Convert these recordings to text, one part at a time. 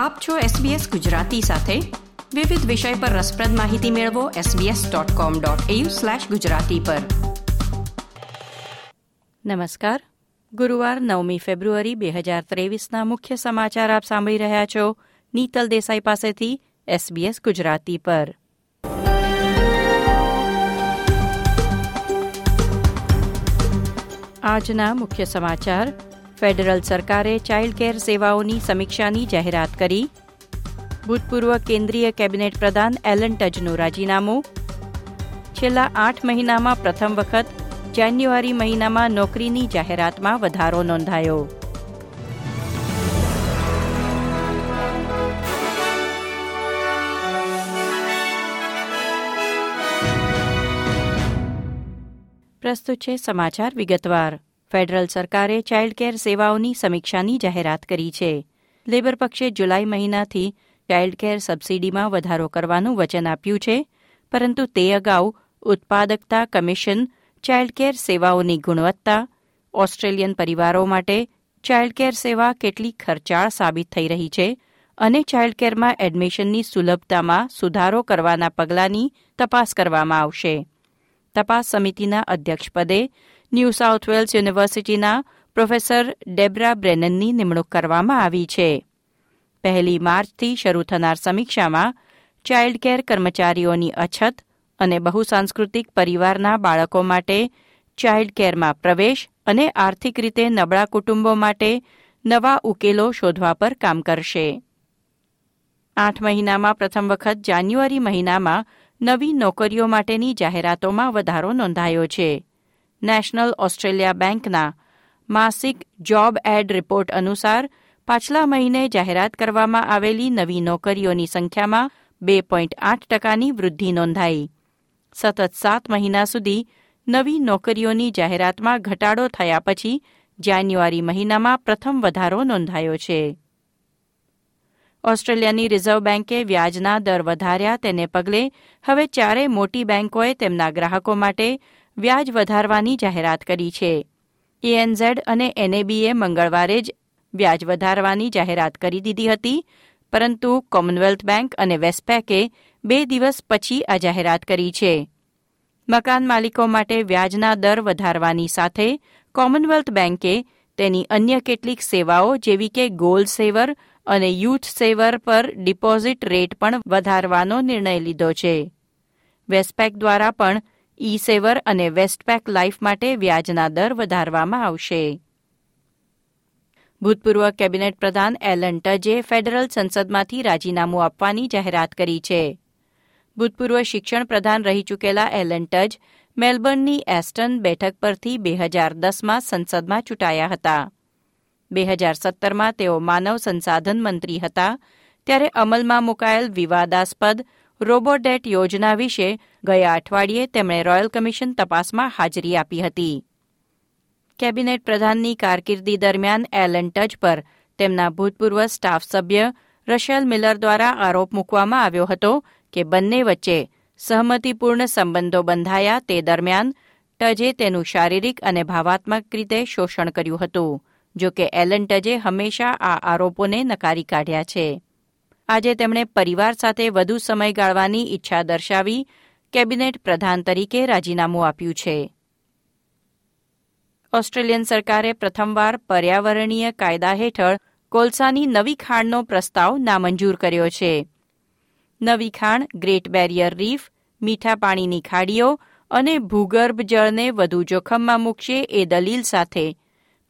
આપ છો SBS ગુજરાતી સાથે. વિવિધ વિષય પર રસપ્રદ માહિતી મેળવો sbs.com.au/gujarati પર. નમસ્કાર. ગુરુવાર નવમી ફેબ્રુઆરી બે હજાર ત્રેવીસના મુખ્ય સમાચાર આપ સાંભળી રહ્યા છો નીતલ દેસાઈ પાસેથી SBS ગુજરાતી પર. આજના મુખ્ય સમાચાર. ફેડરલ સરકારે ચાઇલ્ડ કેર સેવાઓની સમીક્ષાની જાહેરાત કરી. ભૂતપૂર્વ કેન્દ્રીય કેબિનેટ પ્રધાન એલન ટજનું રાજીનામું. છેલ્લા આઠ મહિનામાં પ્રથમ વખત જાન્યુઆરી મહિનામાં નોકરીની જાહેરાતમાં વધારો નોંધાયો. પ્રસ્તુત છે સમાચાર વિગતવાર. ફેડરલ સરકારે ચાઇલ્ડ કેર સેવાઓની સમીક્ષાની જાહેરાત કરી છે. લેબર પક્ષે જુલાઈ મહિનાથી ચાઇલ્ડ કેર સબસિડીમાં વધારો કરવાનું વચન આપ્યું છે, પરંતુ તે અગાઉ ઉત્પાદકતા કમિશન ચાઇલ્ડ કેર સેવાઓની ગુણવત્તા, ઓસ્ટ્રેલિયન પરિવારો માટે ચાઇલ્ડ કેર સેવા કેટલી ખર્ચાળ સાબિત થઈ રહી છે અને ચાઇલ્ડ કેરમાં એડમિશનની સુલભતામાં સુધારો કરવાના પગલાંની તપાસ કરવામાં આવશે. તપાસ સમિતિના અધ્યક્ષપદે ન્યૂ સાઉથ વેલ્સ યુનિવર્સિટીના પ્રોફેસર ડેબ્રા બ્રેનનની નિમણૂક કરવામાં આવી છે. પહેલી માર્ચથી શરૂ થનાર સમીક્ષામાં ચાઇલ્ડ કેર કર્મચારીઓની અછત અને બહુસાંસ્કૃતિક પરિવારના બાળકો માટે ચાઇલ્ડ કેરમાં પ્રવેશ અને આર્થિક રીતે નબળા કુટુંબો માટે નવા ઉકેલો શોધવા પર કામ કરશે. આઠ મહિનામાં પ્રથમ વખત જાન્યુઆરી મહિનામાં નવી નોકરીઓ માટેની જાહેરાતોમાં વધારો નોંધાયો છે. નેશનલ ઓસ્ટ્રેલિયા બેંકના માસિક જોબ એડ રિપોર્ટ અનુસાર પાછલા મહિને જાહેરાત કરવામાં આવેલી નવી નોકરીઓની સંખ્યામાં બે પોઈન્ટ આઠ ટકાની વૃદ્ધિ નોંધાઈ. સતત સાત મહિના સુધી નવી નોકરીઓની જાહેરાતમાં ઘટાડો થયા પછી જાન્યુઆરી મહિનામાં પ્રથમ વધારો નોંધાયો છે. ઓસ્ટ્રેલિયાની રિઝર્વ બેન્કે વ્યાજના દર વધાર્યા તેને પગલે હવે ચારે મોટી બેન્કોએ તેમના ગ્રાહકો માટે વ્યાજ વધારવાની જાહેરાત કરી છે. એએનઝેડ અને એનએબીએ મંગળવારે જ વ્યાજ વધારવાની જાહેરાત કરી દીધી હતી, પરંતુ કોમનવેલ્થ બેંક અને વેસ્પેકે બે દિવસ પછી આ જાહેરાત કરી છે. મકાન માલિકો માટે વ્યાજના દર વધારવાની સાથે કોમનવેલ્થ બેંકે તેની અન્ય કેટલીક સેવાઓ જેવી કે ગોલ્ડ સેવર અને યુથ સેવર પર ડિપોઝિટ રેટ પણ વધારવાનો નિર્ણય લીધો છે. વેસ્પેક દ્વારા પણ ઈ સેવર અને વેસ્ટપેક લાઇફ માટે વ્યાજના દર વધારવામાં આવશે. ભૂતપૂર્વ કેબિનેટ પ્રધાન એલન ટજે ફેડરલ સંસદમાંથી રાજીનામું આપવાની જાહેરાત કરી છે. ભૂતપૂર્વ શિક્ષણ પ્રધાન રહી ચૂકેલા એલન ટજ મેલબર્નની એસ્ટન બેઠક પરથી બે હજાર દસમાં સંસદમાં ચૂંટાયા હતા. બે હજાર સત્તરમાં તેઓ માનવ સંસાધન મંત્રી હતા, ત્યારે અમલમાં મુકાયેલ વિવાદાસ્પદ રોબોડેટ યોજના વિશે ગયા અઠવાડિયે તેમણે રોયલ કમિશન તપાસમાં હાજરી આપી હતી. કેબિનેટ પ્રધાનની કારકિર્દી દરમિયાન એલન ટચ પર તેમના ભૂતપૂર્વ સ્ટાફ સભ્ય રશેલ મિલર દ્વારા આરોપ મૂકવામાં આવ્યો હતો કે બંને વચ્ચે સહમતિપૂર્ણ સંબંધો બંધાયા તે દરમિયાન ટજે તેનું શારીરિક અને ભાવાત્મક રીતે શોષણ કર્યું હતું જો કે એલન ટજે હંમેશા આ આરોપોને નકારી કાઢ્યા છે. આજે તેમણે પરિવાર સાથે વધુ સમય ગાળવાની ઈચ્છા દર્શાવી કેબિનેટ પ્રધાન તરીકે રાજીનામું આપ્યું છે. ઓસ્ટ્રેલિયન સરકારે પ્રથમવાર પર્યાવરણીય કાયદા હેઠળ કોલસાની નવી ખાણનો પ્રસ્તાવ નામંજૂર કર્યો છે. નવી ખાણ ગ્રેટ બેરિયર રીફ, મીઠા પાણીની ખાડીઓ અને ભૂગર્ભ જળને વધુ જોખમમાં મૂકશે એ દલીલ સાથે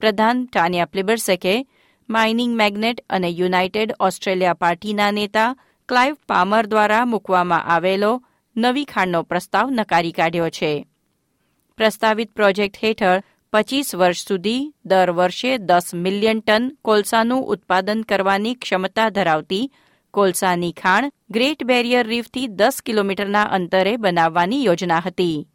પ્રધાન ટાનિયા પ્લિબર્સેકે માઇનિંગ મેગ્નેટ અને યુનાઇટેડ ઓસ્ટ્રેલિયા પાર્ટીના નેતા ક્લાઇવ પામર દ્વારા મૂકવામાં આવેલો નવી ખાણનો પ્રસ્તાવ નકારી કાઢ્યો છે. પ્રસ્તાવિત પ્રોજેક્ટ હેઠળ પચીસ વર્ષ સુધી દર વર્ષે દસ મિલિયન ટન કોલસાનું ઉત્પાદન કરવાની ક્ષમતા ધરાવતી કોલસાની ખાણ ગ્રેટ બેરિયર રીફથી દસ કિલોમીટરના અંતરે બનાવવાની યોજના હતી.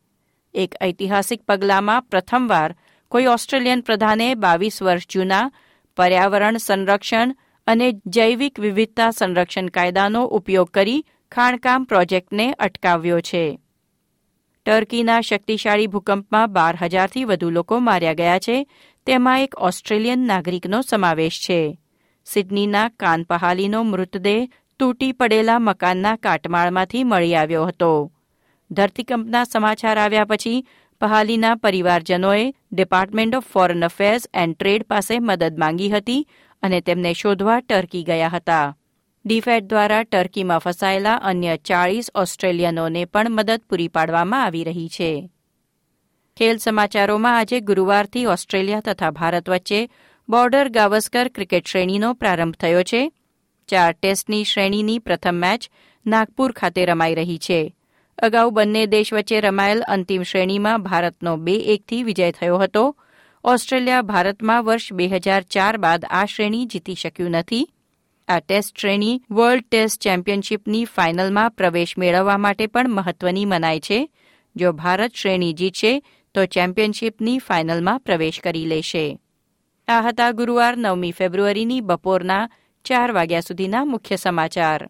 એક ઐતિહાસિક પગલામાં પ્રથમવાર કોઈ ઓસ્ટ્રેલિયન પ્રધાને બાવીસ વર્ષ જૂના પર્યાવરણ સંરક્ષણ અને જૈવિક વિવિધતા સંરક્ષણ કાયદાનો ઉપયોગ કરી ખાણકામ પ્રોજેક્ટને અટકાવ્યો છે. ટર્કીના શક્તિશાળી ભૂકંપમાં બાર હજારથી વધુ લોકો માર્યા ગયા છે. તેમાં એક ઓસ્ટ્રેલિયન નાગરિકનો સમાવેશ છે. સિડનીના કાનપહાલીનો મૃતદેહ તૂટી પડેલા મકાનના કાટમાળમાંથી મળી આવ્યો હતો. ધરતીકંપના સમાચાર આવ્યા પછી પહાલીના પરિવારજનોએ department of foreign affairs and trade પાસે મદદ માંગી હતી અને તેમને શોધવા ટર્કી ગયા હતા. ડીફેટ દ્વારા ટર્કીમાં ફસાયેલા અન્ય ચાળીસ ઓસ્ટ્રેલિયનોને પણ મદદ પૂરી પાડવામાં આવી રહી છે. ખેલ સમાચારોમાં આજે ગુરુવારથી ઓસ્ટ્રેલિયા તથા ભારત વચ્ચે બોર્ડર ગાવસ્કર ક્રિકેટ શ્રેણીનો પ્રારંભ થયો છે. ચાર ટેસ્ટની શ્રેણીની પ્રથમ મેચ નાગપુર ખાતે રમાઈ રહી છે. અગાઉ બંને દેશ વચ્ચે રમાયેલ અંતિમ શ્રેણીમાં ભારતનો બે એકથી વિજય થયો હતો. ઓસ્ટ્રેલિયા ભારતમાં વર્ષ બે હજાર ચાર બાદ આ શ્રેણી જીતી શક્યું નથી. આ ટેસ્ટ શ્રેણી વર્લ્ડ ટેસ્ટ ચેમ્પિયનશીપની ફાઇનલમાં પ્રવેશ મેળવવા માટે પણ મહત્વની મનાય છે. જો ભારત શ્રેણી જીતશે, તો ચેમ્પિયનશીપની ફાઇનલમાં પ્રવેશ કરી લેશે. આ હતા ગુરુવાર નવમી ફેબ્રુઆરીની બપોરના ચાર વાગ્યા સુધીના મુખ્ય સમાચાર.